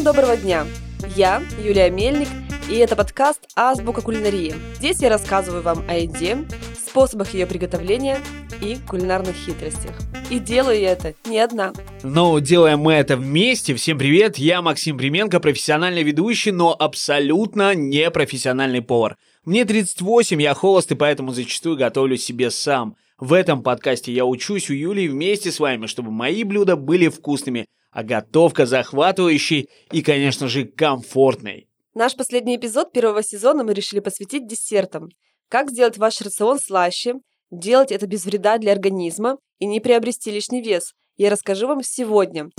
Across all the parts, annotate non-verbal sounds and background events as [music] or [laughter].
Всем доброго дня! Я Юлия Мельник, и это подкаст «Азбука кулинарии». Здесь я рассказываю вам о еде, способах ее приготовления и кулинарных хитростях. И делаю я это не одна. Но делаем мы это вместе. Всем привет, я Максим Применко, профессиональный ведущий, но абсолютно не профессиональный повар. Мне 38, я холост и поэтому зачастую готовлю себе сам. В этом подкасте я учусь у Юлии вместе с вами, чтобы мои блюда были вкусными, а готовка захватывающей и, конечно же, комфортной. Наш последний эпизод первого сезона мы решили посвятить десертам. Как сделать ваш рацион слаще, делать это без вреда для организма и не приобрести лишний вес, я расскажу вам сегодня.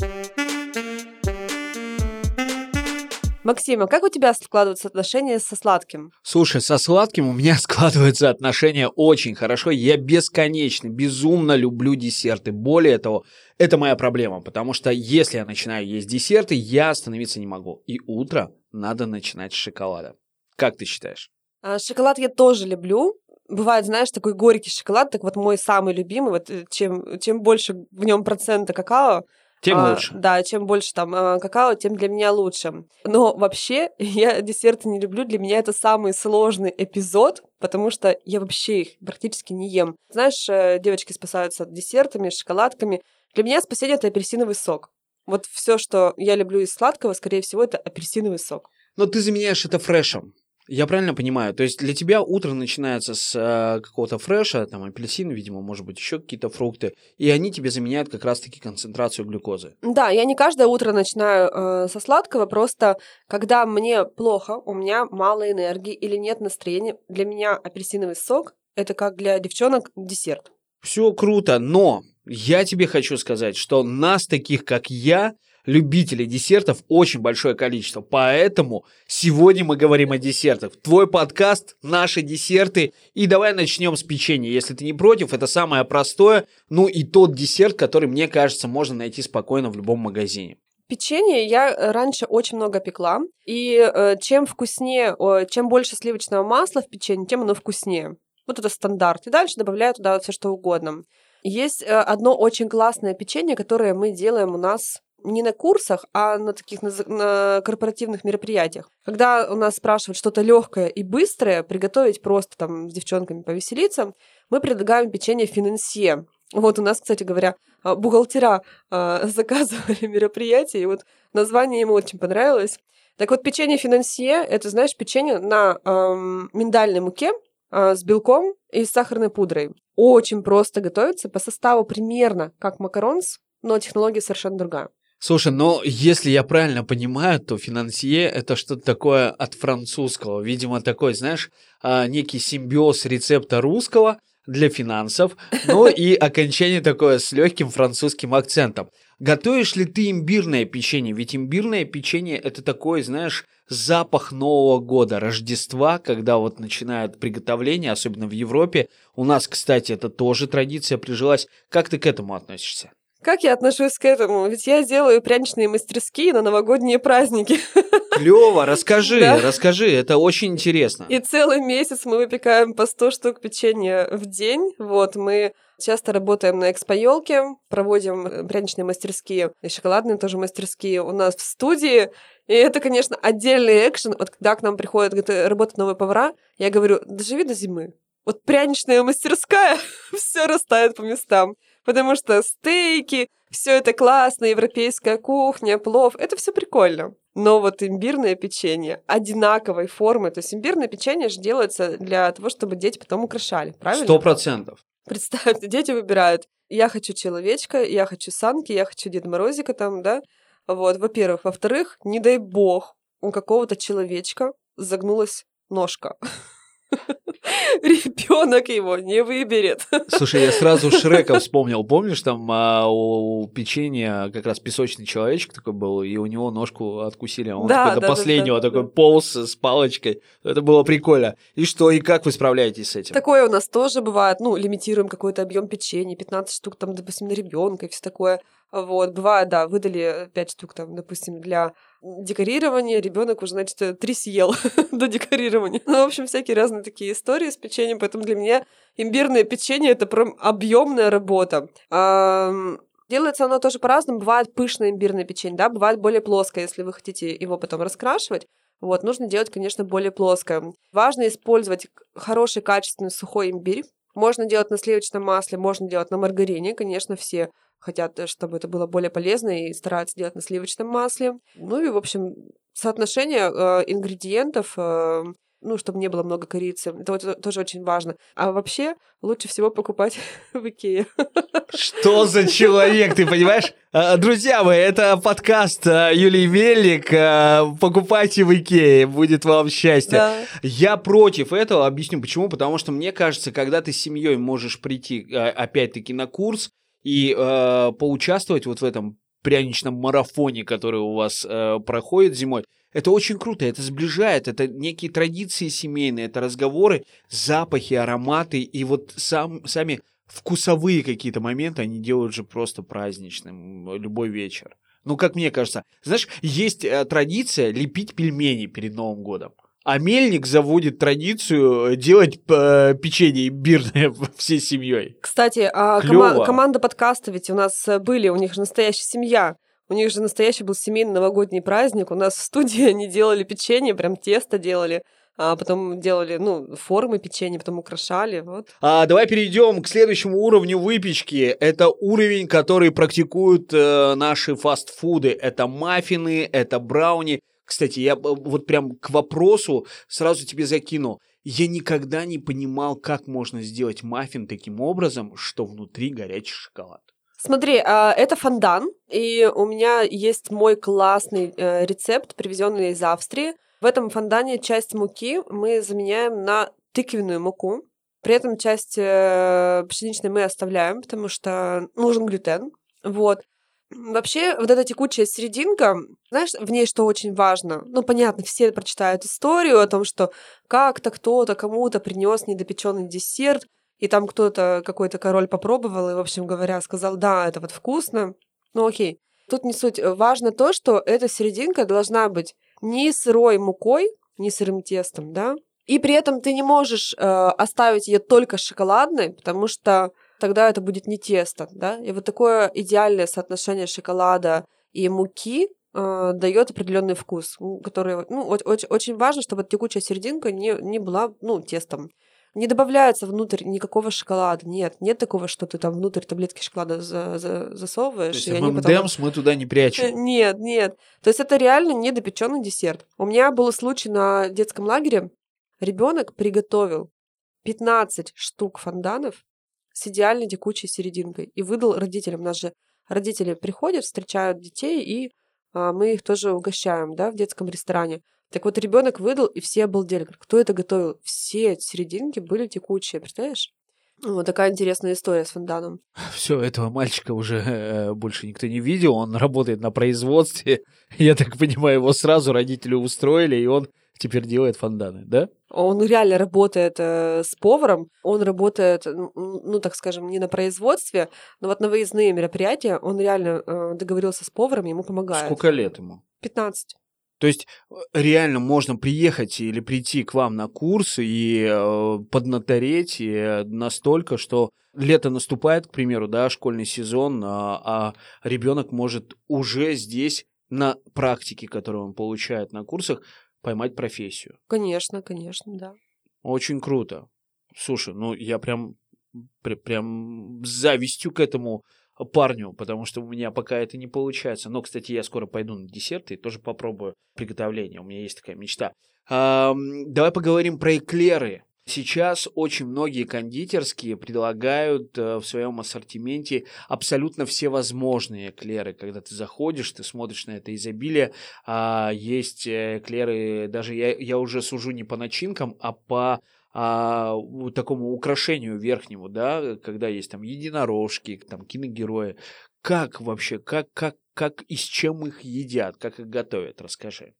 Максима, как у тебя складываются отношения со сладким? Слушай, со сладким у меня [laughs] складываются отношения очень хорошо. Я бесконечно, безумно люблю десерты. Более того, это моя проблема, потому что если я начинаю есть десерты, я остановиться не могу. И утро надо начинать с шоколада. Как ты считаешь? А, шоколад я тоже люблю. Бывает, знаешь, такой горький шоколад, так вот мой самый любимый, вот э, чем, чем больше в нем процента какао, тем а, лучше. Да, чем больше там а, какао, тем для меня лучше. Но вообще [laughs] я десерты не люблю. Для меня это самый сложный эпизод, потому что я вообще их практически не ем. Знаешь, э, девочки спасаются десертами, шоколадками. Для меня спасение это апельсиновый сок. Вот все, что я люблю из сладкого, скорее всего, это апельсиновый сок. Но ты заменяешь это фрешем. Я правильно понимаю? То есть для тебя утро начинается с э, какого-то фреша, там апельсин, видимо, может быть, еще какие-то фрукты, и они тебе заменяют как раз-таки концентрацию глюкозы. Да, я не каждое утро начинаю э, со сладкого, просто когда мне плохо, у меня мало энергии или нет настроения, для меня апельсиновый сок это как для девчонок десерт. Все круто, но я тебе хочу сказать, что нас таких, как я, любителей десертов очень большое количество. Поэтому сегодня мы говорим о десертах. Твой подкаст, наши десерты. И давай начнем с печенья. Если ты не против, это самое простое. Ну и тот десерт, который, мне кажется, можно найти спокойно в любом магазине. Печенье я э, раньше очень много пекла, и э, чем вкуснее, э, чем больше сливочного масла в печенье, тем оно вкуснее. Вот это стандарт. И дальше добавляю туда все что угодно. Есть э, одно очень классное печенье, которое мы делаем у нас не на курсах, а на таких на, корпоративных мероприятиях. Когда у нас спрашивают что-то легкое и быстрое, приготовить просто там с девчонками повеселиться, мы предлагаем печенье финансье. Вот у нас, кстати говоря, а, бухгалтера э, [laughs] заказывали мероприятие, и вот название ему очень понравилось. Так вот, печенье финансье — это, знаешь, печенье на эм, миндальной муке э, с белком и с сахарной пудрой. Очень просто готовится, по составу примерно как макаронс, но технология совершенно другая. Слушай, но если я правильно понимаю, то финансье это что-то такое от французского. Видимо, такой, знаешь, а, некий симбиоз рецепта русского для финансов, но [laughs] и окончание такое с легким французским акцентом. Готовишь ли ты имбирное печенье? Ведь имбирное печенье это такой, знаешь, запах Нового года, Рождества, когда вот начинают приготовление, особенно в Европе. У нас, кстати, это тоже традиция прижилась. Как ты к этому относишься? Как я отношусь к этому? Ведь я делаю пряничные мастерские на новогодние праздники. Клево, расскажи, да? расскажи, это очень интересно. И целый месяц мы выпекаем по 100 штук печенья в день. Вот, мы часто работаем на экспоелке, проводим э, пряничные мастерские и шоколадные тоже мастерские у нас в студии. И это, конечно, отдельный экшен. Вот когда к нам приходят работать новые повара, я говорю, доживи до зимы. Вот пряничная мастерская, [laughs] все растает по местам потому что стейки, все это классно, европейская кухня, плов, это все прикольно. Но вот имбирное печенье одинаковой формы, то есть имбирное печенье же делается для того, чтобы дети потом украшали, правильно? Сто процентов. Представьте, дети выбирают, я хочу человечка, я хочу санки, я хочу Деда Морозика там, да? Вот, во-первых. Во-вторых, не дай бог, у какого-то человечка загнулась ножка. [laughs] [laughs] ребенок его не выберет. [laughs] Слушай, я сразу Шрека вспомнил. Помнишь, там а, у печенья как раз песочный человечек такой был, и у него ножку откусили. А он да, такой, до да, последнего да, да, такой да. полз с палочкой. Это было прикольно. И что, и как вы справляетесь с этим? Такое у нас тоже бывает. Ну, лимитируем какой-то объем печенья, 15 штук, там, допустим, на ребенка и все такое. Вот, бывает, да, выдали 5 штук, там, допустим, для декорирования, ребенок уже, значит, три съел [laughs] до декорирования. Ну, в общем, всякие разные такие истории с печеньем, поэтому для меня имбирное печенье — это прям объемная работа. Делается оно тоже по-разному. Бывает пышное имбирное печенье, да, бывает более плоское, если вы хотите его потом раскрашивать. Вот, нужно делать, конечно, более плоское. Важно использовать хороший, качественный сухой имбирь. Можно делать на сливочном масле, можно делать на маргарине. Конечно, все хотят, чтобы это было более полезно и стараются делать на сливочном масле. Ну и, в общем, соотношение э, ингредиентов э, ну, чтобы не было много корицы. Это вот тоже очень важно. А вообще лучше всего покупать [laughs] в Икее. Что за человек, ты понимаешь? А, друзья мои, это подкаст а, Юлии Мельник. Покупайте в Икее, будет вам счастье. Да. Я против этого, объясню почему. Потому что мне кажется, когда ты с семьей можешь прийти опять-таки на курс и э, поучаствовать вот в этом пряничном марафоне, который у вас э, проходит зимой, это очень круто, это сближает, это некие традиции семейные, это разговоры, запахи, ароматы, и вот сам, сами вкусовые какие-то моменты, они делают же просто праздничным любой вечер. Ну, как мне кажется. Знаешь, есть э, традиция лепить пельмени перед Новым годом. А Мельник заводит традицию делать э, печенье имбирное [laughs] всей семьей. Кстати, а кома- команда подкаста ведь у нас были, у них же настоящая семья. У них же настоящий был семейный новогодний праздник. У нас в студии [laughs] они делали печенье, прям тесто делали а потом делали, ну, формы печенья, потом украшали, вот. А давай перейдем к следующему уровню выпечки. Это уровень, который практикуют э, наши фастфуды. Это маффины, это брауни. Кстати, я вот прям к вопросу сразу тебе закину. Я никогда не понимал, как можно сделать маффин таким образом, что внутри горячий шоколад. Смотри, а, это фондан, и у меня есть мой классный э, рецепт, привезенный из Австрии. В этом фондане часть муки мы заменяем на тыквенную муку. При этом часть э, пшеничной мы оставляем, потому что нужен глютен. Вот. Вообще, вот эта текучая серединка, знаешь, в ней что очень важно? Ну, понятно, все прочитают историю о том, что как-то кто-то кому-то принес недопеченный десерт, и там кто-то, какой-то король попробовал, и, в общем говоря, сказал, да, это вот вкусно. Ну окей. Тут не суть. Важно то, что эта серединка должна быть не сырой мукой, не сырым тестом, да, и при этом ты не можешь э, оставить ее только шоколадной, потому что тогда это будет не тесто, да. И вот такое идеальное соотношение шоколада и муки э, дает определенный вкус, который, ну, очень, очень важно, чтобы текучая серединка не, не была, ну, тестом. Не добавляется внутрь никакого шоколада. Нет, нет такого, что ты там внутрь таблетки шоколада за, за, засовываешь. То есть и потом... мы туда не прячем. [laughs] Нет, нет. То есть это реально недопеченный десерт. У меня был случай на детском лагере. Ребенок приготовил 15 штук фонданов с идеальной текучей серединкой и выдал родителям. У нас же родители приходят, встречают детей, и а, мы их тоже угощаем да, в детском ресторане. Так вот, ребенок выдал, и все обалдели. Кто это готовил? Все серединки были текучие, представляешь? Вот такая интересная история с фонданом. [laughs] Все, этого мальчика уже э, больше никто не видел. Он работает на производстве. [laughs] Я так понимаю, его сразу родители устроили, и он теперь делает фонданы, да? Он реально работает э, с поваром. Он работает, ну, так скажем, не на производстве, но вот на выездные мероприятия он реально э, договорился с поваром, ему помогает. Сколько лет ему? 15. То есть э, реально можно приехать или прийти к вам на курс и э, поднатореть и э, настолько, что лето наступает, к примеру, да, школьный сезон, а, а ребенок может уже здесь на практике, которую он получает на курсах, поймать профессию. Конечно, конечно, да. Очень круто. Слушай, ну я прям, прям с завистью к этому парню, потому что у меня пока это не получается. Но, кстати, я скоро пойду на десерты и тоже попробую приготовление. У меня есть такая мечта. А, давай поговорим про эклеры. Сейчас очень многие кондитерские предлагают э, в своем ассортименте абсолютно все возможные эклеры. Когда ты заходишь, ты смотришь на это изобилие, а есть э, эклеры, даже я, я уже сужу не по начинкам, а по а, такому украшению верхнему, да, когда есть там единорожки, там киногерои. Как вообще, как, как, как и с чем их едят, как их готовят, расскажи.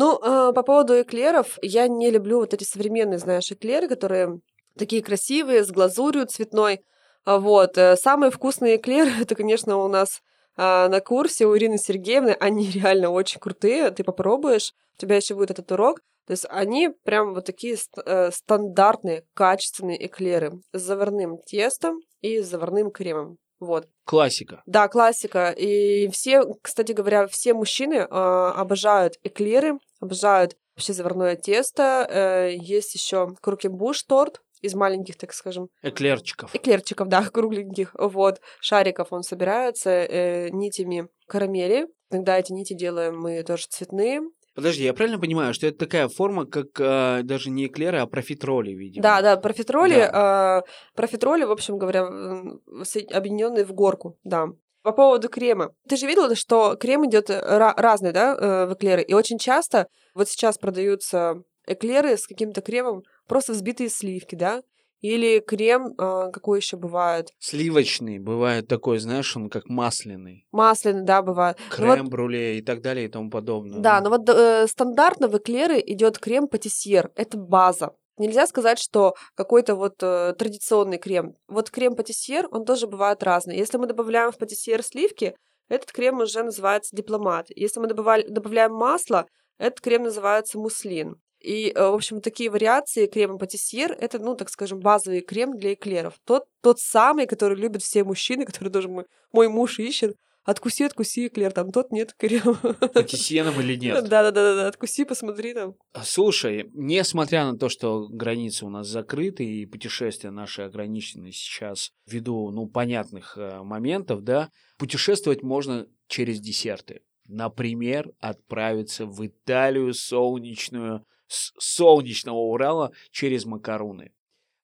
Ну, э, по поводу эклеров, я не люблю вот эти современные, знаешь, эклеры, которые такие красивые, с глазурью цветной. Вот. Э, самые вкусные эклеры, это, конечно, у нас а, на курсе у Ирины Сергеевны. Они реально очень крутые. Ты попробуешь, у тебя еще будет этот урок. То есть они прям вот такие э, стандартные, качественные эклеры с заварным тестом и заварным кремом. Вот. Классика. Да, классика. И все, кстати говоря, все мужчины э, обожают эклеры, обожают вообще заварное тесто. Э, есть еще крукембуш торт из маленьких, так скажем. Эклерчиков. Эклерчиков, да, [laughs] кругленьких. Вот. Шариков он собирается э, нитями карамели. Иногда эти нити делаем мы тоже цветные. Подожди, я правильно понимаю, что это такая форма, как э, даже не эклеры, а профитроли, видимо? Да, да, профитроли, да. Э, профитроли, в общем говоря, объединенные в горку, да. По поводу крема. Ты же видела, что крем идет разный, да, э, в эклеры. И очень часто вот сейчас продаются эклеры с каким-то кремом, просто взбитые сливки, да, или крем, э, какой еще бывает? Сливочный бывает такой, знаешь, он как масляный. Масляный, да, бывает. Крем-бруле вот, и так далее и тому подобное. Да, но вот э, стандартно в эклеры идет крем патиссьер. Это база. Нельзя сказать, что какой-то вот э, традиционный крем. Вот крем патиссьер, он тоже бывает разный. Если мы добавляем в патиссьер сливки, этот крем уже называется дипломат. Если мы добавляем, добавляем масло, этот крем называется муслин. И, э, в общем, такие вариации крема патиссьер — это, ну, так скажем, базовый крем для эклеров. Тот, тот самый, который любят все мужчины, [laughs] который тоже мой, мой муж ищет. Откуси, откуси, эклер, там тот нет крем. Патиссьеном или [laughs] нет? Да-да-да, откуси, посмотри там. А, слушай, несмотря на то, что границы у нас закрыты и путешествия наши ограничены сейчас ввиду, ну, понятных э, моментов, да, путешествовать можно через десерты. Например, отправиться в Италию солнечную, с солнечного Урала через макаруны.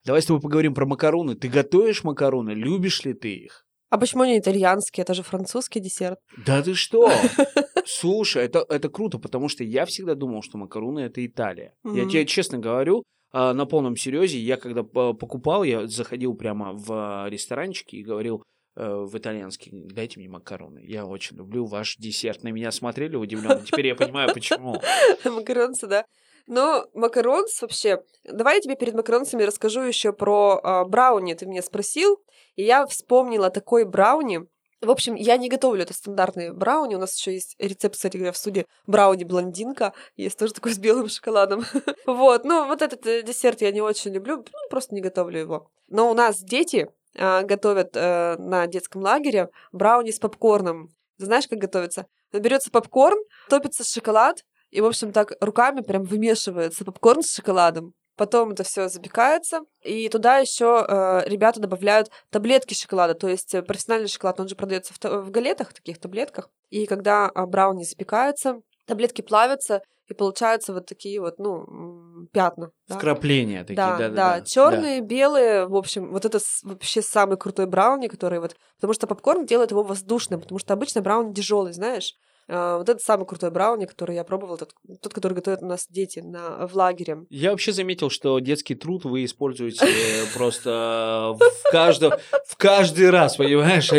Давай с тобой поговорим про макаруны. Ты готовишь макаруны? Любишь ли ты их? А почему они итальянские? Это же французский десерт. Да ты что? [laughs] Слушай, это, это круто, потому что я всегда думал, что макаруны это Италия. Mm-hmm. Я тебе честно говорю, а, на полном серьезе, я когда покупал, я заходил прямо в ресторанчики и говорил, Э, в итальянский, дайте мне макароны. Я очень люблю ваш десерт. На меня смотрели удивленно. Теперь я понимаю, почему. [laughs] Макаронцы, да. Но макаронс вообще... Давай я тебе перед макаронцами расскажу еще про э, брауни. Ты меня спросил, и я вспомнила такой брауни. В общем, я не готовлю это стандартные брауни. У нас еще есть рецепт, кстати говоря, в студии брауни-блондинка. Есть тоже такой с белым шоколадом. [laughs] вот, ну вот этот э, десерт я не очень люблю, ну, просто не готовлю его. Но у нас дети, а, готовят э, на детском лагере брауни с попкорном. Знаешь, как готовится? Берется попкорн, топится шоколад, и, в общем, так руками прям вымешивается попкорн с шоколадом. Потом это все запекается, и туда еще э, ребята добавляют таблетки шоколада, то есть э, профессиональный шоколад, он же продается в, в галетах, таких таблетках. И когда э, брауни запекаются, таблетки плавятся, и получаются вот такие вот, ну, пятна. Да? Вкрапления такие, да, да, да. да. Черные, да. белые, в общем, вот это вообще самый крутой брауни, который вот, потому что попкорн делает его воздушным, потому что обычно брауни тяжелый, знаешь. Uh, вот это самый крутой брауни, который я пробовал, тот, тот, который готовят у нас дети на, в лагере. Я вообще заметил, что детский труд вы используете [laughs] просто в каждом, в каждый раз, понимаешь?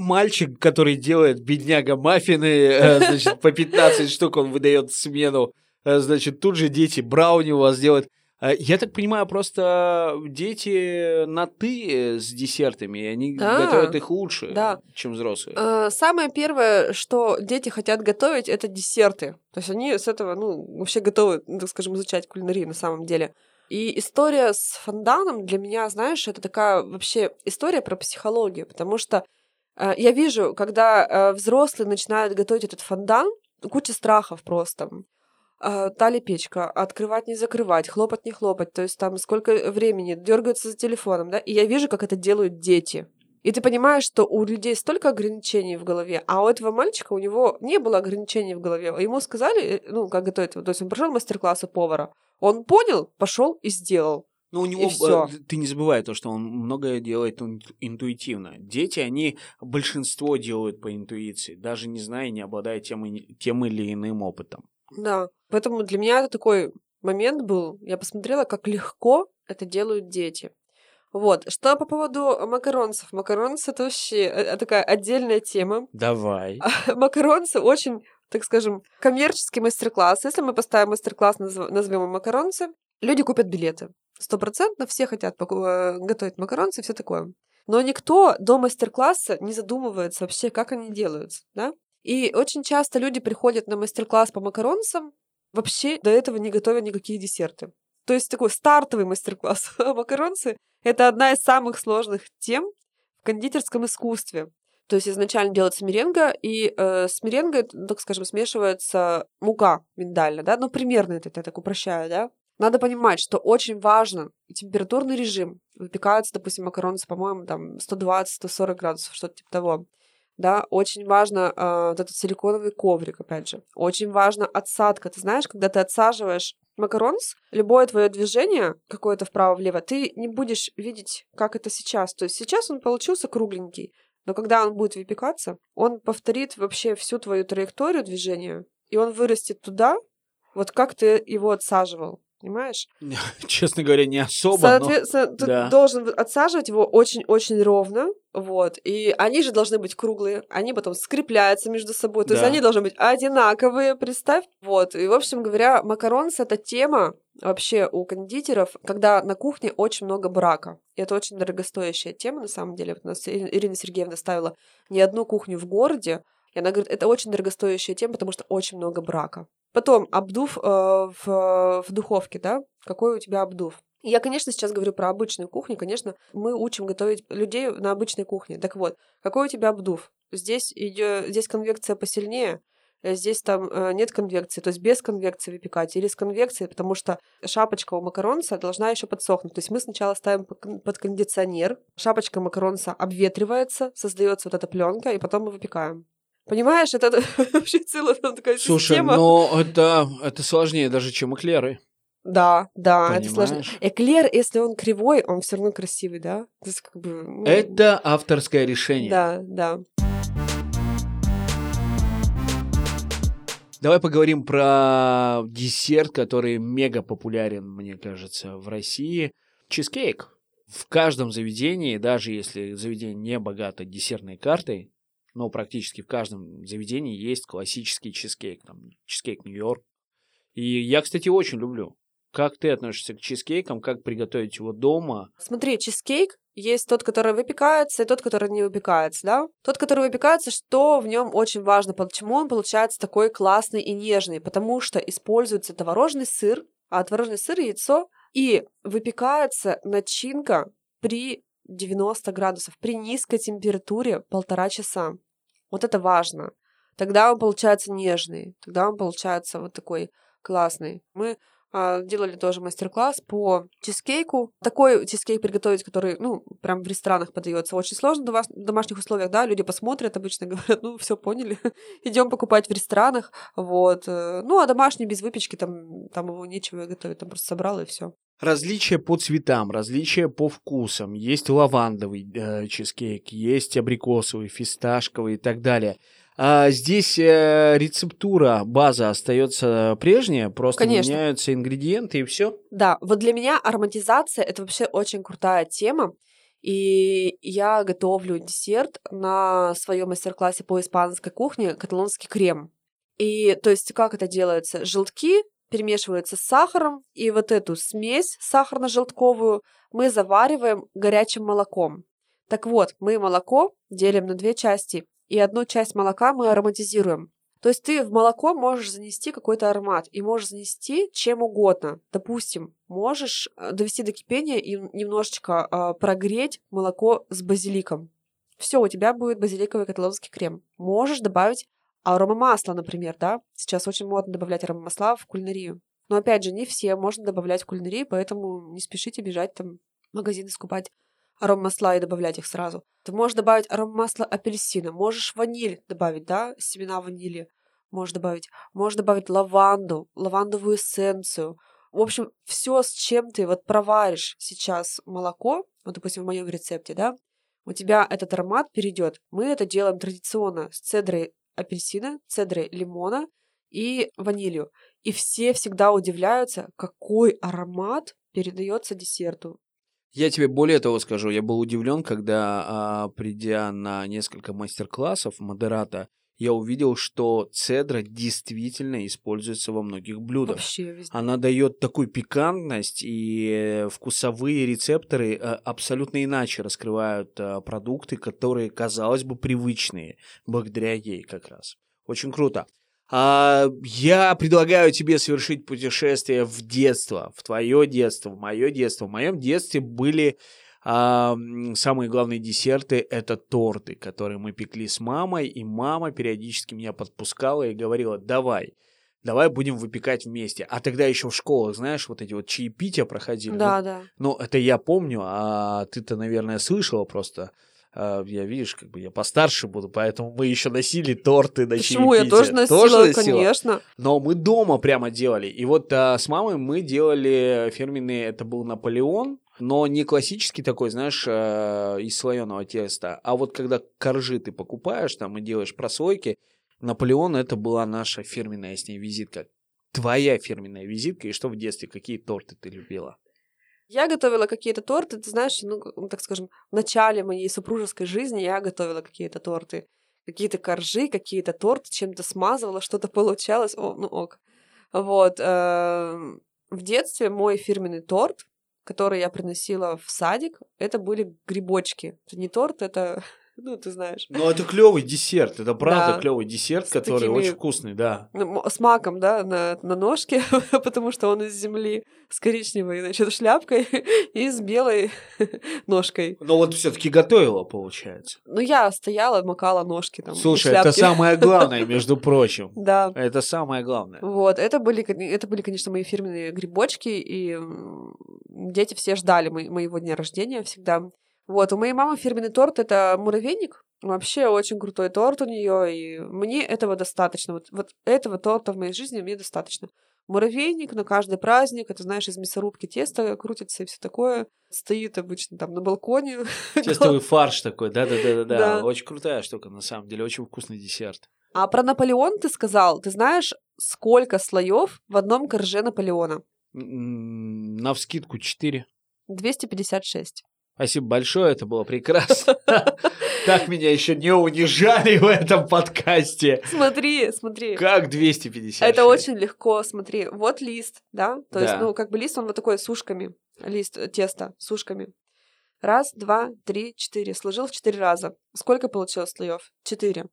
мальчик, который делает бедняга маффины, э, значит, по 15 штук он выдает смену, э, значит, тут же дети брауни у вас делают. Э, я так понимаю, просто дети на «ты» с десертами, и они а, готовят их лучше, да. чем взрослые. Самое первое, что дети хотят готовить, это десерты. То есть они с этого, ну, вообще готовы, так скажем, изучать кулинарию на самом деле. И история с фонданом для меня, знаешь, это такая вообще история про психологию, потому что Э, я вижу, когда э, взрослые начинают готовить этот фондан, куча страхов просто. Э, та ли печка, открывать, не закрывать, хлопать, не хлопать, то есть там сколько времени, дергаются за телефоном, да, и я вижу, как это делают дети. И ты понимаешь, что у людей столько ограничений в голове, а у этого мальчика у него не было ограничений в голове. Ему сказали, ну, как готовить, то есть он прошел мастер-класс у повара, он понял, пошел и сделал. Но у него, все. ты не забывай то, что он многое делает интуитивно. Дети, они большинство делают по интуиции, даже не зная, не обладая тем, тем или иным опытом. Да, поэтому для меня это такой момент был. Я посмотрела, как легко это делают дети. Вот. Что по поводу макаронцев? Макаронцы — это вообще э, такая отдельная тема. Давай. [laughs] Макаронцы очень, так скажем, коммерческий мастер-класс. Если мы поставим мастер-класс, назовем макаронцы, люди купят билеты стопроцентно все хотят э, готовить макаронцы и все такое. Но никто до мастер-класса не задумывается вообще, как они делаются, да? И очень часто люди приходят на мастер-класс по макаронцам, вообще до этого не готовя никакие десерты. То есть такой стартовый мастер-класс. [laughs] Макаронцы — это одна из самых сложных тем в кондитерском искусстве. То есть изначально делается меренга, и э, с меренгой, так скажем, смешивается мука миндальная, да, ну примерно это я так упрощаю, да. Надо понимать, что очень важно температурный режим. Выпекаются, допустим, макароны, по-моему, там 120-140 градусов, что-то типа того. Да, очень важно э, вот этот силиконовый коврик, опять же. Очень важно отсадка. Ты знаешь, когда ты отсаживаешь макаронс, любое твое движение какое-то вправо-влево, ты не будешь видеть, как это сейчас. То есть сейчас он получился кругленький, но когда он будет выпекаться, он повторит вообще всю твою траекторию движения, и он вырастет туда, вот как ты его отсаживал. Понимаешь? [laughs] Честно говоря, не особо. Соответственно, но... ты да. должен отсаживать его очень-очень ровно. Вот. И они же должны быть круглые. Они потом скрепляются между собой. То да. есть они должны быть одинаковые, представь. Вот. И, в общем говоря, макаронс — это тема вообще у кондитеров, когда на кухне очень много брака. И это очень дорогостоящая тема, на самом деле. Вот у нас Ирина Сергеевна ставила не одну кухню в городе, и она говорит, это очень дорогостоящая тема, потому что очень много брака. Потом обдув э, в, в духовке, да? Какой у тебя обдув? Я, конечно, сейчас говорю про обычную кухню. Конечно, мы учим готовить людей на обычной кухне. Так вот, какой у тебя обдув? Здесь идет, здесь конвекция посильнее, э, здесь там э, нет конвекции, то есть без конвекции выпекать или с конвекцией, потому что шапочка у макаронца должна еще подсохнуть. То есть мы сначала ставим под кондиционер, шапочка макаронца обветривается, создается вот эта пленка, и потом мы выпекаем. Понимаешь, это [laughs] вообще целая такая Слушай, система. но это, это сложнее даже, чем эклеры. Да, да, Понимаешь? это сложно. Эклер, если он кривой, он все равно красивый, да? То есть, как бы, ну... Это авторское решение. Да, да. Давай поговорим про десерт, который мега популярен, мне кажется, в России. Чизкейк. В каждом заведении, даже если заведение не богато десертной картой, но практически в каждом заведении есть классический чизкейк, там, чизкейк Нью-Йорк. И я, кстати, очень люблю. Как ты относишься к чизкейкам, как приготовить его дома? Смотри, чизкейк есть тот, который выпекается, и тот, который не выпекается, да? Тот, который выпекается, что в нем очень важно, почему он получается такой классный и нежный, потому что используется творожный сыр, а творожный сыр, яйцо, и выпекается начинка при 90 градусов при низкой температуре полтора часа. Вот это важно. Тогда он получается нежный, тогда он получается вот такой классный. Мы а, делали тоже мастер-класс по чизкейку. Такой чизкейк приготовить, который, ну, прям в ресторанах подается, очень сложно в домашних условиях, да, люди посмотрят, обычно говорят, [laughs] ну, все поняли, [laughs] идем покупать в ресторанах, вот. Э, ну, а домашний без выпечки, там, там его нечего готовить, там просто собрал и все. Различия по цветам, различия по вкусам. Есть лавандовый э, чизкейк, есть абрикосовый, фисташковый и так далее. А здесь э, рецептура, база остается прежняя, просто Конечно. меняются ингредиенты и все. Да, вот для меня ароматизация это вообще очень крутая тема. И я готовлю десерт на своем мастер-классе по испанской кухне каталонский крем. И то есть как это делается? Желтки перемешиваются с сахаром, и вот эту смесь сахарно-желтковую мы завариваем горячим молоком. Так вот, мы молоко делим на две части, и одну часть молока мы ароматизируем. То есть ты в молоко можешь занести какой-то аромат и можешь занести чем угодно. Допустим, можешь э, довести до кипения и немножечко э, прогреть молоко с базиликом. Все, у тебя будет базиликовый каталонский крем. Можешь добавить аромамасло, например, да. Сейчас очень модно добавлять аромамасла в кулинарию. Но опять же, не все можно добавлять в кулинарию, поэтому не спешите бежать там в магазин скупать аромамасла и добавлять их сразу. Ты можешь добавить аромамасло апельсина, можешь ваниль добавить, да, семена ванили можешь добавить. Можешь добавить лаванду, лавандовую эссенцию. В общем, все, с чем ты вот проваришь сейчас молоко, вот, допустим, в моем рецепте, да, у тебя этот аромат перейдет. Мы это делаем традиционно с цедрой апельсина, цедрой лимона и ванилью. И все всегда удивляются, какой аромат передается десерту. Я тебе более того скажу, я был удивлен, когда, а, придя на несколько мастер-классов модерата, я увидел, что цедра действительно используется во многих блюдах. Вообще везде. Она дает такую пикантность, и вкусовые рецепторы а, абсолютно иначе раскрывают а, продукты, которые, казалось бы, привычные, благодаря ей как раз. Очень круто. А, я предлагаю тебе совершить путешествие в детство, в твое детство, в мое детство. В моем детстве были А самые главные десерты — это торты, которые мы пекли с мамой, и мама периодически меня подпускала и говорила, давай, давай будем выпекать вместе. А тогда еще в школах, знаешь, вот эти вот чаепития проходили. Да, да. Ну, это я помню, а ты-то, наверное, слышала просто. А, Я, видишь, как бы я постарше буду, поэтому мы еще носили торты на Почему? Я чаепитие. тоже носила, конечно. Но мы дома прямо делали. И вот а, с мамой мы делали фирменный, это был Наполеон, но не классический такой, знаешь, а, из слоеного теста, а вот когда коржи ты покупаешь там и делаешь прослойки, Наполеон это была наша фирменная с ней визитка. Твоя фирменная визитка, и что в детстве, какие торты ты любила? Я готовила какие-то торты, ты знаешь, ну, ну, так скажем, в начале моей супружеской жизни я готовила какие-то торты. Какие-то коржи, какие-то торты, чем-то смазывала, что-то получалось, о, ну ок. Вот. эм, В детстве мой фирменный торт, который я приносила в садик, это были грибочки. Это не торт, это, ну, ты знаешь, Ну, это клевый десерт, это правда Да. клевый десерт, С который такими- очень вкусный, да. ну, с маком, да, на, на ножке, [laughs] потому что он из земли, с коричневой, значит, шляпкой [laughs] и с белой [laughs] ножкой. Но вот все-таки готовила, получается. Ну, я стояла, макала ножки там. Слушай, это самое главное, между прочим. Да. Это самое главное. Вот, это были, это были, конечно, мои фирменные грибочки, и дети все ждали мо- моего дня рождения всегда. Вот, у моей мамы фирменный торт — это муравейник. Вообще очень крутой торт у нее, и мне этого достаточно. Вот, вот этого торта в моей жизни мне достаточно. Муравейник на каждый праздник, это, знаешь, из мясорубки тесто крутится и все такое. Стоит обычно там на балконе. [laughs] Тестовый фарш такой, да-да-да-да. Да. Очень крутая штука, на самом деле, очень вкусный десерт. А про Наполеон ты сказал, ты знаешь, сколько слоев в одном корже Наполеона? М, На вскидку 4. 256. Спасибо большое, это было прекрасно. [laughs] Так меня еще не унижали в этом подкасте. Смотри, смотри. Как 250. Это очень легко, смотри. Вот лист, да? То есть, ну, как бы лист, он вот такой с ушками. Лист теста с ушками. Раз, два, три, четыре. Сложил в четыре раза. Сколько получилось слоев? Четыре.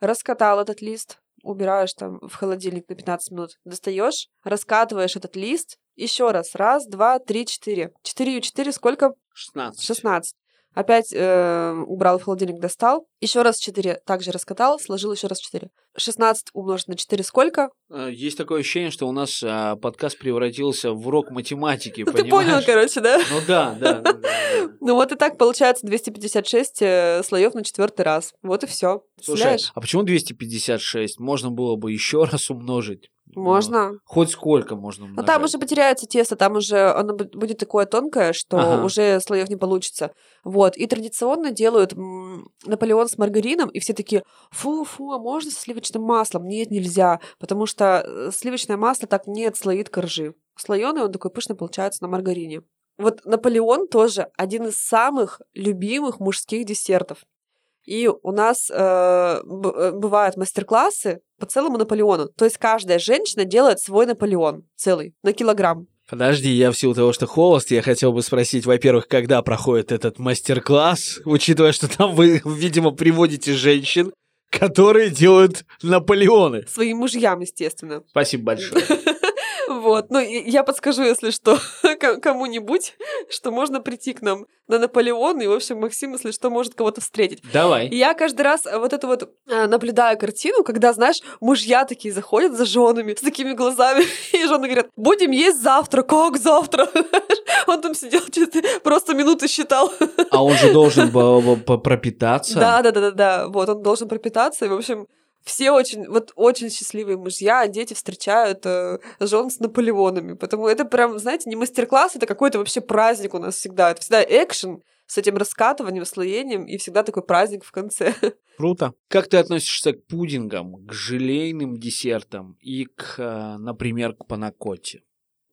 Раскатал этот лист, убираешь там в холодильник на 15 минут. Достаешь, раскатываешь этот лист. Еще раз. Раз, два, три, четыре. Четыре и четыре сколько? 16. 16. Опять э, убрал в холодильник, достал. Еще раз 4 также раскатал, сложил еще раз 4. 16 умножить на 4 сколько? Э, Есть такое ощущение, что у нас а, подкаст превратился в урок математики, Ну, ты понял, короче, да? Ну да, да. да, да, да. [laughs] Ну вот и так получается 256 э, слоев на четвертый раз. Вот и все. Слушай, а почему 256? Можно было бы еще раз умножить. Ну, Можно. Хоть сколько можно Но умножать. там уже потеряется тесто, там уже оно бу- будет такое тонкое, что Ага. уже слоев не получится. Вот. И традиционно делают Наполеон с маргарином, и все такие, фу-фу, а можно со сливочным маслом? Нет, нельзя, потому что э, сливочное масло так не отслоит коржи. Слоеный он такой пышный получается на маргарине. Вот Наполеон тоже один из самых любимых мужских десертов. И у нас э, э, бывают мастер-классы по целому Наполеону. То есть каждая женщина делает свой Наполеон целый на килограмм. Подожди, я в силу того, что холост, я хотел бы спросить, во-первых, когда проходит этот мастер-класс, учитывая, что там вы, видимо, приводите женщин, которые делают Наполеоны. Своим мужьям, естественно. Спасибо большое. [laughs] Вот. Ну, я подскажу, если что, [laughs] ко- кому-нибудь, что можно прийти к нам на Наполеон, и, в общем, Максим, если что, может кого-то встретить. И Давай. я каждый раз э, вот это вот э, наблюдаю картину, когда, знаешь, мужья такие заходят за женами с такими глазами, [laughs] и жены говорят, будем есть завтра, как завтра? [laughs] Он там сидел, просто минуты считал. А он же должен был пропитаться. Да, да, да, да, да. Вот он должен пропитаться. И, в общем, все очень, вот очень счастливые мужья, дети встречают э, жен с Наполеонами. Потому это прям, знаете, не мастер-класс, это какой-то вообще праздник у нас всегда. Это всегда экшен с этим раскатыванием, слоением, и всегда такой праздник в конце. [laughs] Круто. Как ты относишься к пудингам, к желейным десертам и к, э, например, к панакотте?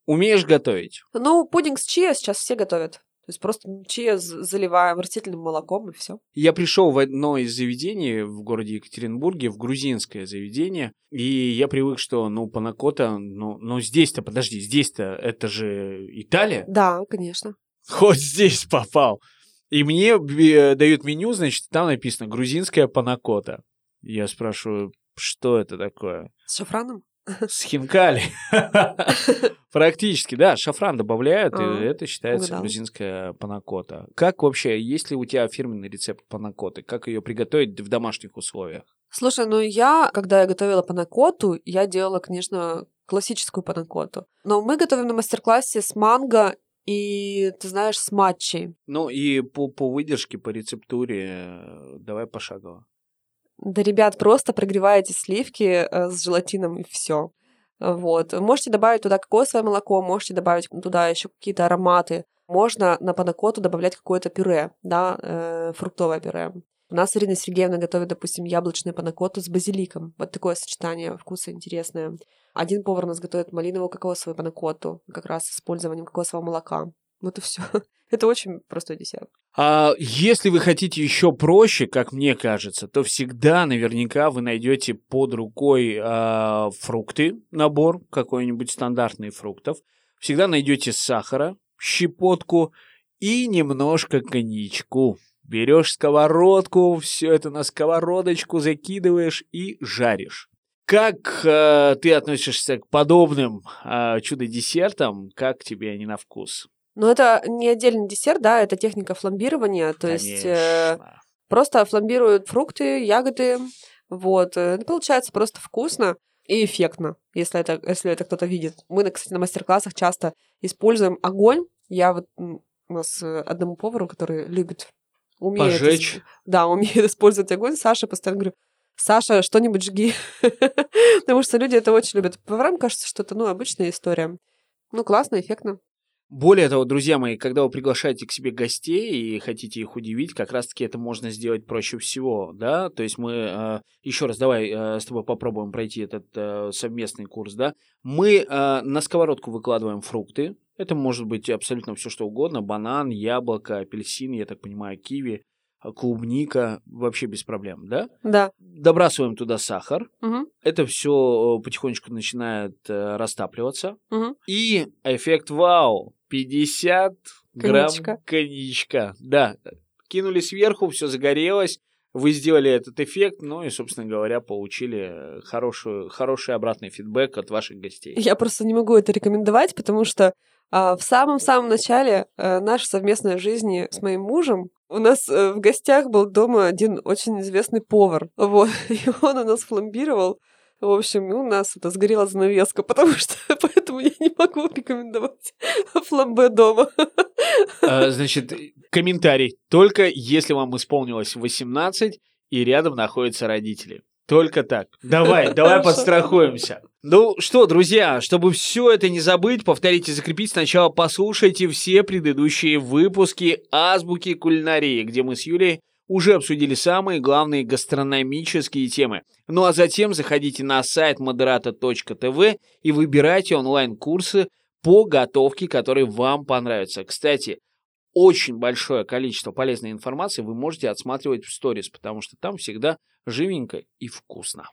Умеешь готовить? Ну, пудинг с чиа сейчас все готовят. То есть просто з- заливаем растительным молоком, и все. Я пришел в одно из заведений в городе Екатеринбурге, в грузинское заведение, и я привык, что, ну, панакота, ну, ну здесь-то, подожди, здесь-то это же Италия? Да, конечно. Хоть здесь попал. И мне дают меню, значит, там написано грузинская панакота. Я спрашиваю, что это такое? С шафраном? С хинкали. [laughs] Практически, да, шафран добавляют, и А, это считается грузинская панакота. Как вообще, есть ли у тебя фирменный рецепт панакоты? Как ее приготовить в домашних условиях? Слушай, ну я, когда я готовила панакоту, я делала, конечно, классическую панакоту. Но мы готовим на мастер-классе с манго и, ты знаешь, с матчей. Ну и по, по выдержке, по рецептуре, э, давай пошагово. Да, ребят, просто прогреваете сливки э, с желатином и все. Вот. Можете добавить туда кокосовое молоко, можете добавить туда еще какие-то ароматы. Можно на панакоту добавлять какое-то пюре, да, э, фруктовое пюре. У нас Ирина Сергеевна готовит, допустим, яблочную панакоту с базиликом. Вот такое сочетание вкуса интересное. Один повар у нас готовит малиновую кокосовую панакоту, как раз с использованием кокосового молока. Вот и все. [laughs] Это очень простой десерт. А если вы хотите еще проще, как мне кажется, то всегда наверняка вы найдете под рукой а, фрукты, набор какой-нибудь стандартный фруктов. Всегда найдете сахара, щепотку и немножко коньячку. Берешь сковородку, все это на сковородочку закидываешь и жаришь. Как э, ты относишься к подобным э, чудо-десертам? Как тебе они на вкус? Но это не отдельный десерт, да, это техника фламбирования, то есть э, Конечно. просто фламбируют фрукты, ягоды, вот. Это получается просто вкусно и эффектно, если это, если это кто-то видит. Мы, кстати, на мастер-классах часто используем огонь. Я вот у нас э, одному повару, который любит, умеет... Пожечь. Да, умеет [laughs] использовать огонь. Саша постоянно говорю, Саша, что-нибудь жги. [laughs] Потому что люди это очень любят. Поварам кажется, что это, ну, обычная история. Ну, классно, эффектно. Более того, друзья мои, когда вы приглашаете к себе гостей и хотите их удивить, как раз-таки это можно сделать проще всего, да? То есть мы, э, еще раз, давай э, с тобой попробуем пройти этот э, совместный курс, да? Мы э, на сковородку выкладываем фрукты. Это может быть абсолютно все что угодно. Банан, яблоко, апельсин, я так понимаю, киви, э, клубника. Вообще без проблем, да? Да. Добрасываем туда сахар. Мгм, Это все потихонечку начинает э, растапливаться. мгм. И эффект вау. 50 грамм Коньячка. коньячка. Да. Кинули сверху, все загорелось. Вы сделали этот эффект, ну и, собственно говоря, получили хорошую, хороший обратный фидбэк от ваших гостей. Я просто не могу это рекомендовать, потому что а, в самом-самом начале а, нашей совместной жизни с моим мужем у нас э, в гостях был дома один очень известный повар. Вот. [laughs] И он у нас фламбировал. В общем, и у нас это сгорела занавеска, [laughs] потому что поэтому я не могу рекомендовать фламбе дома. А, Значит, комментарий. Только если вам исполнилось 18 и рядом находятся родители. Только так. Давай, [laughs] давай подстрахуемся. Ну что, друзья, чтобы все это не забыть, повторите, закрепить, сначала послушайте все предыдущие выпуски «Азбуки кулинарии», где мы с Юлей уже обсудили самые главные гастрономические темы. Ну а затем заходите на сайт moderato.tv и выбирайте онлайн-курсы по готовке, которые вам понравятся. Кстати, очень большое количество полезной информации вы можете отсматривать в сторис, потому что там всегда живенько и вкусно.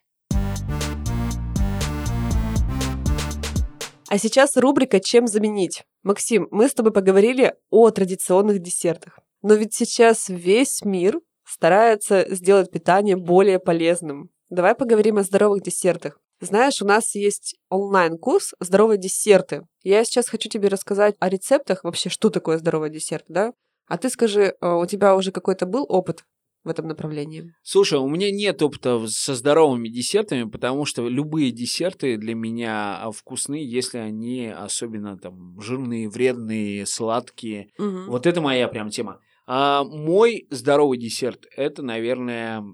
А сейчас рубрика «Чем заменить?». Максим, мы с тобой поговорили о традиционных десертах. Но ведь сейчас весь мир старается сделать питание более полезным. Давай поговорим о здоровых десертах. Знаешь, у нас есть онлайн-курс «Здоровые десерты». Я сейчас хочу тебе рассказать о рецептах вообще, что такое здоровый десерт, да? А ты скажи, э, у тебя уже какой-то был опыт в этом направлении? Слушай, у меня нет опыта со здоровыми десертами, потому что любые десерты для меня а, вкусны, если они особенно там жирные, вредные, сладкие. Мгм. Вот это моя прям тема. А мой здоровый десерт это, наверное,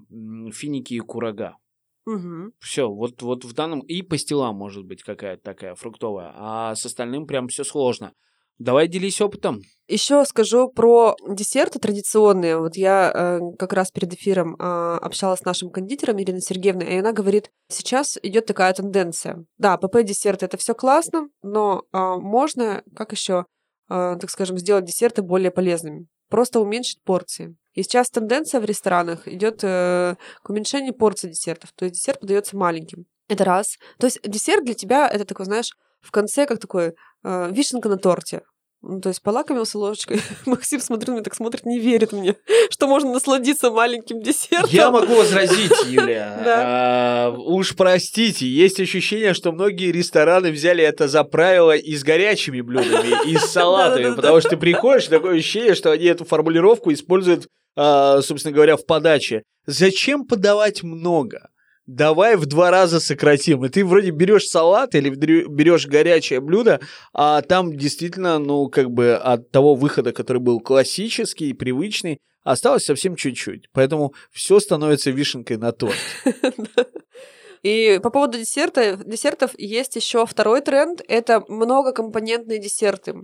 финики и курага. Мгм. Все, вот, вот в данном... И пастила может быть какая-то такая фруктовая, а с остальным прям все сложно. Давай делись опытом. Еще скажу про десерты традиционные. Вот я э, как раз перед эфиром э, общалась с нашим кондитером Ириной Сергеевной, и она говорит, сейчас идет такая тенденция. Да, ПП десерты это все классно, но э, можно, как еще, э, так скажем, сделать десерты более полезными. Просто уменьшить порции. И сейчас тенденция в ресторанах идет э, к уменьшению порций десертов. То есть десерт подается маленьким. Это раз. То есть десерт для тебя это такой, знаешь, в конце как такой э, вишенка на торте. Ну, то есть полакомился ложечкой. [laughs] Максим, смотрит на меня, так смотрит, не верит мне, [laughs] что можно насладиться маленьким десертом. Я могу [laughs] возразить, Юлия. А, уж простите, есть ощущение, что многие рестораны взяли это за правило и с горячими блюдами, и с салатами, потому что ты приходишь, такое ощущение, что они эту формулировку используют, а, собственно говоря, в подаче. Зачем подавать много? Давай в два раза сократим. И ты вроде берешь салат или берешь горячее блюдо, а там действительно, ну, как бы от того выхода, который был классический, привычный, осталось совсем чуть-чуть. Поэтому все становится вишенкой на торт. [laughs] И по поводу десерта, десертов есть еще второй тренд – это многокомпонентные десерты.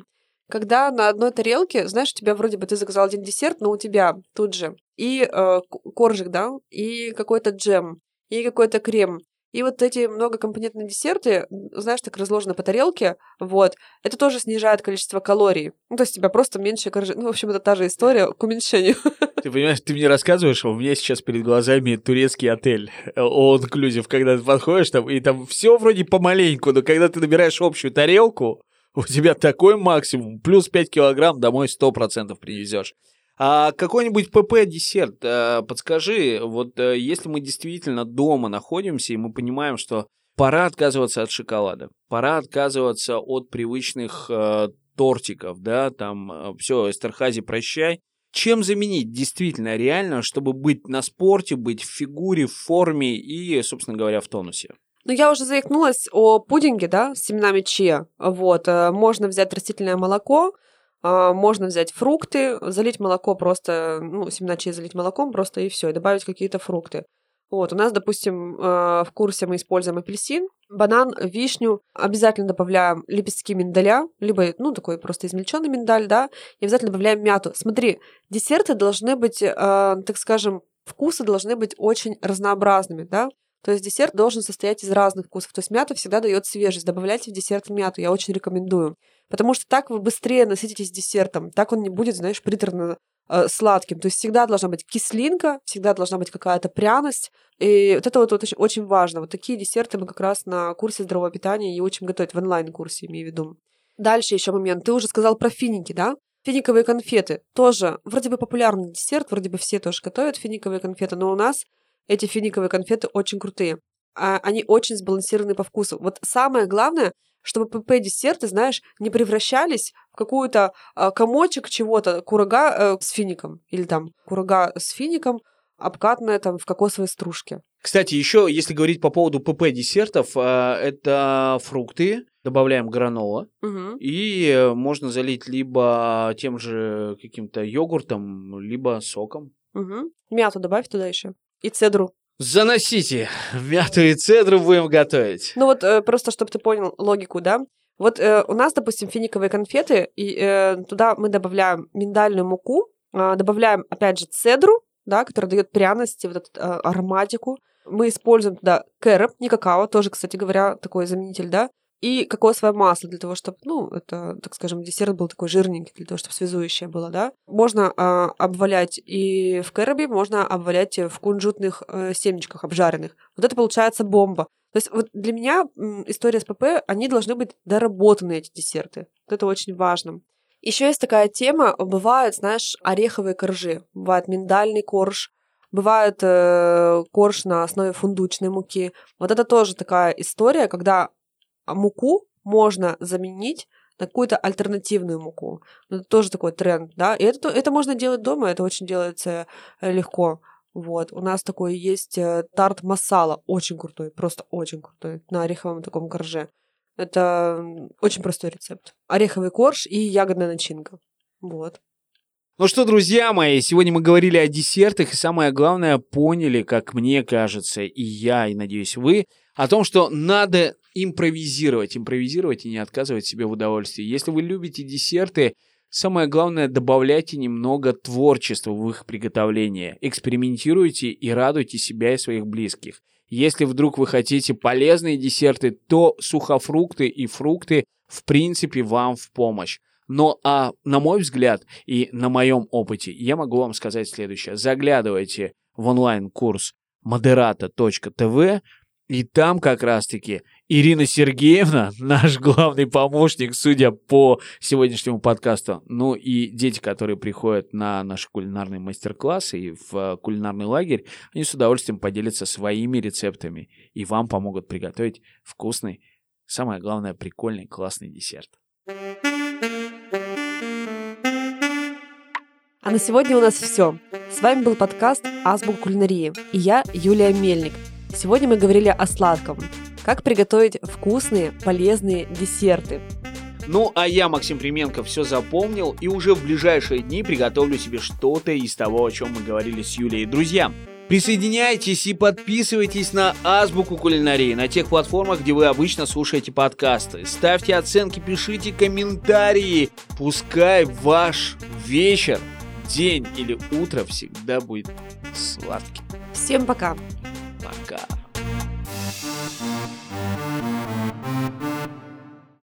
Когда на одной тарелке, знаешь, у тебя вроде бы ты заказал один десерт, но у тебя тут же и э, коржик, да, и какой-то джем, и какой-то крем. И вот эти многокомпонентные десерты, знаешь, так разложены по тарелке, вот, это тоже снижает количество калорий. Ну, то есть у тебя просто меньше коржи. Ну, в общем, это та же история к уменьшению. [laughs] Ты понимаешь, ты мне рассказываешь, у меня сейчас перед глазами турецкий отель, all inclusive, когда ты подходишь там, и там все вроде помаленьку, но когда ты набираешь общую тарелку, у тебя такой максимум, плюс 5 килограмм домой 100% привезешь. А какой-нибудь ПП-десерт, э, подскажи, вот э, если мы действительно дома находимся, и мы понимаем, что пора отказываться от шоколада, пора отказываться от привычных э, тортиков, да, там все, Эстерхази, прощай. Чем заменить действительно реально, чтобы быть на спорте, быть в фигуре, в форме и, собственно говоря, в тонусе? Ну, я уже заикнулась о пудинге, да, с семенами чиа. Вот, можно взять растительное молоко, можно взять фрукты, залить молоко просто, ну, семена чая залить молоком просто и все, и добавить какие-то фрукты. Вот, у нас, допустим, а, в курсе мы используем апельсин, банан, вишню, обязательно добавляем лепестки миндаля, либо, ну, такой просто измельченный миндаль, да, и обязательно добавляем мяту. Смотри, десерты должны быть, э, так скажем, вкусы должны быть очень разнообразными, да, то есть десерт должен состоять из разных вкусов. То есть мята всегда дает свежесть. Добавляйте в десерт мяту, я очень рекомендую. Потому что так вы быстрее насытитесь десертом. Так он не будет, знаешь, приторно э, сладким. То есть всегда должна быть кислинка, всегда должна быть какая-то пряность. И вот это вот, вот очень, очень важно. Вот такие десерты мы как раз на курсе здорового питания и учим готовить в онлайн-курсе, имею в виду. Дальше еще момент. Ты уже сказал про финики, да? Финиковые конфеты тоже вроде бы популярный десерт, вроде бы все тоже готовят финиковые конфеты, но у нас эти финиковые конфеты очень крутые. А, они очень сбалансированы по вкусу. Вот самое главное, чтобы ПП-десерты, знаешь, не превращались в какую-то а, комочек чего-то, курага э, с фиником, или там курага с фиником, обкатанная там в кокосовой стружке. Кстати, еще, если говорить по поводу ПП-десертов, а, это фрукты, добавляем гранола, угу. и можно залить либо тем же каким-то йогуртом, либо соком. Угу. Мяту добавь туда еще. И цедру. Заносите. Мяту и цедру будем готовить. Ну вот э, просто, чтобы ты понял логику, да? Вот э, у нас, допустим, финиковые конфеты, и э, туда мы добавляем миндальную муку, э, добавляем, опять же, цедру, да, которая дает пряности, вот эту э, ароматику. Мы используем туда кэроп, не какао, тоже, кстати говоря, такой заменитель, да, и кокосовое масло для того, чтобы, ну, это, так скажем, десерт был такой жирненький, для того, чтобы связующее было, да. Можно э, обвалять и в кэробе, можно обвалять в кунжутных э, семечках обжаренных. Вот это получается бомба. То есть вот для меня история с ПП, они должны быть доработаны, эти десерты. Вот это очень важно. Еще есть такая тема, бывают, знаешь, ореховые коржи. Бывает миндальный корж, бывает э, корж на основе фундучной муки. Вот это тоже такая история, когда муку можно заменить на какую-то альтернативную муку. Ну, это тоже такой тренд, да. И это, это можно делать дома, это очень делается э, легко. Вот, у нас такой есть э, тарт масала, очень крутой, просто очень крутой, на ореховом таком корже. Это очень простой рецепт. Ореховый корж и ягодная начинка. Вот. Ну что, друзья мои, сегодня мы говорили о десертах и самое главное поняли, как мне кажется, и я, и надеюсь вы, о том, что надо импровизировать, импровизировать и не отказывать себе в удовольствии. Если вы любите десерты, самое главное, добавляйте немного творчества в их приготовление. Экспериментируйте и радуйте себя и своих близких. Если вдруг вы хотите полезные десерты, то сухофрукты и фрукты в принципе вам в помощь. Но, а, на мой взгляд и на моем опыте, я могу вам сказать следующее. Заглядывайте в онлайн-курс moderata.tv, И там как раз-таки Ирина Сергеевна, [laughs] наш главный помощник, судя по сегодняшнему подкасту, ну и дети, которые приходят на наши кулинарные мастер-классы и в кулинарный лагерь, они с удовольствием поделятся своими рецептами и вам помогут приготовить вкусный, самое главное, прикольный, классный десерт. А на сегодня у нас все. С вами был подкаст «Азбук кулинарии» и я, Юлия Мельник. Сегодня мы говорили о сладком. Как приготовить вкусные, полезные десерты. Ну, а я, Максим Применко, все запомнил и уже в ближайшие дни приготовлю себе что-то из того, о чем мы говорили с Юлей. Друзья, Присоединяйтесь и подписывайтесь на Азбуку кулинарии на тех платформах, где вы обычно слушаете подкасты. Ставьте оценки, пишите комментарии. Пускай ваш вечер, день или утро всегда будет сладким. Всем пока! Пока!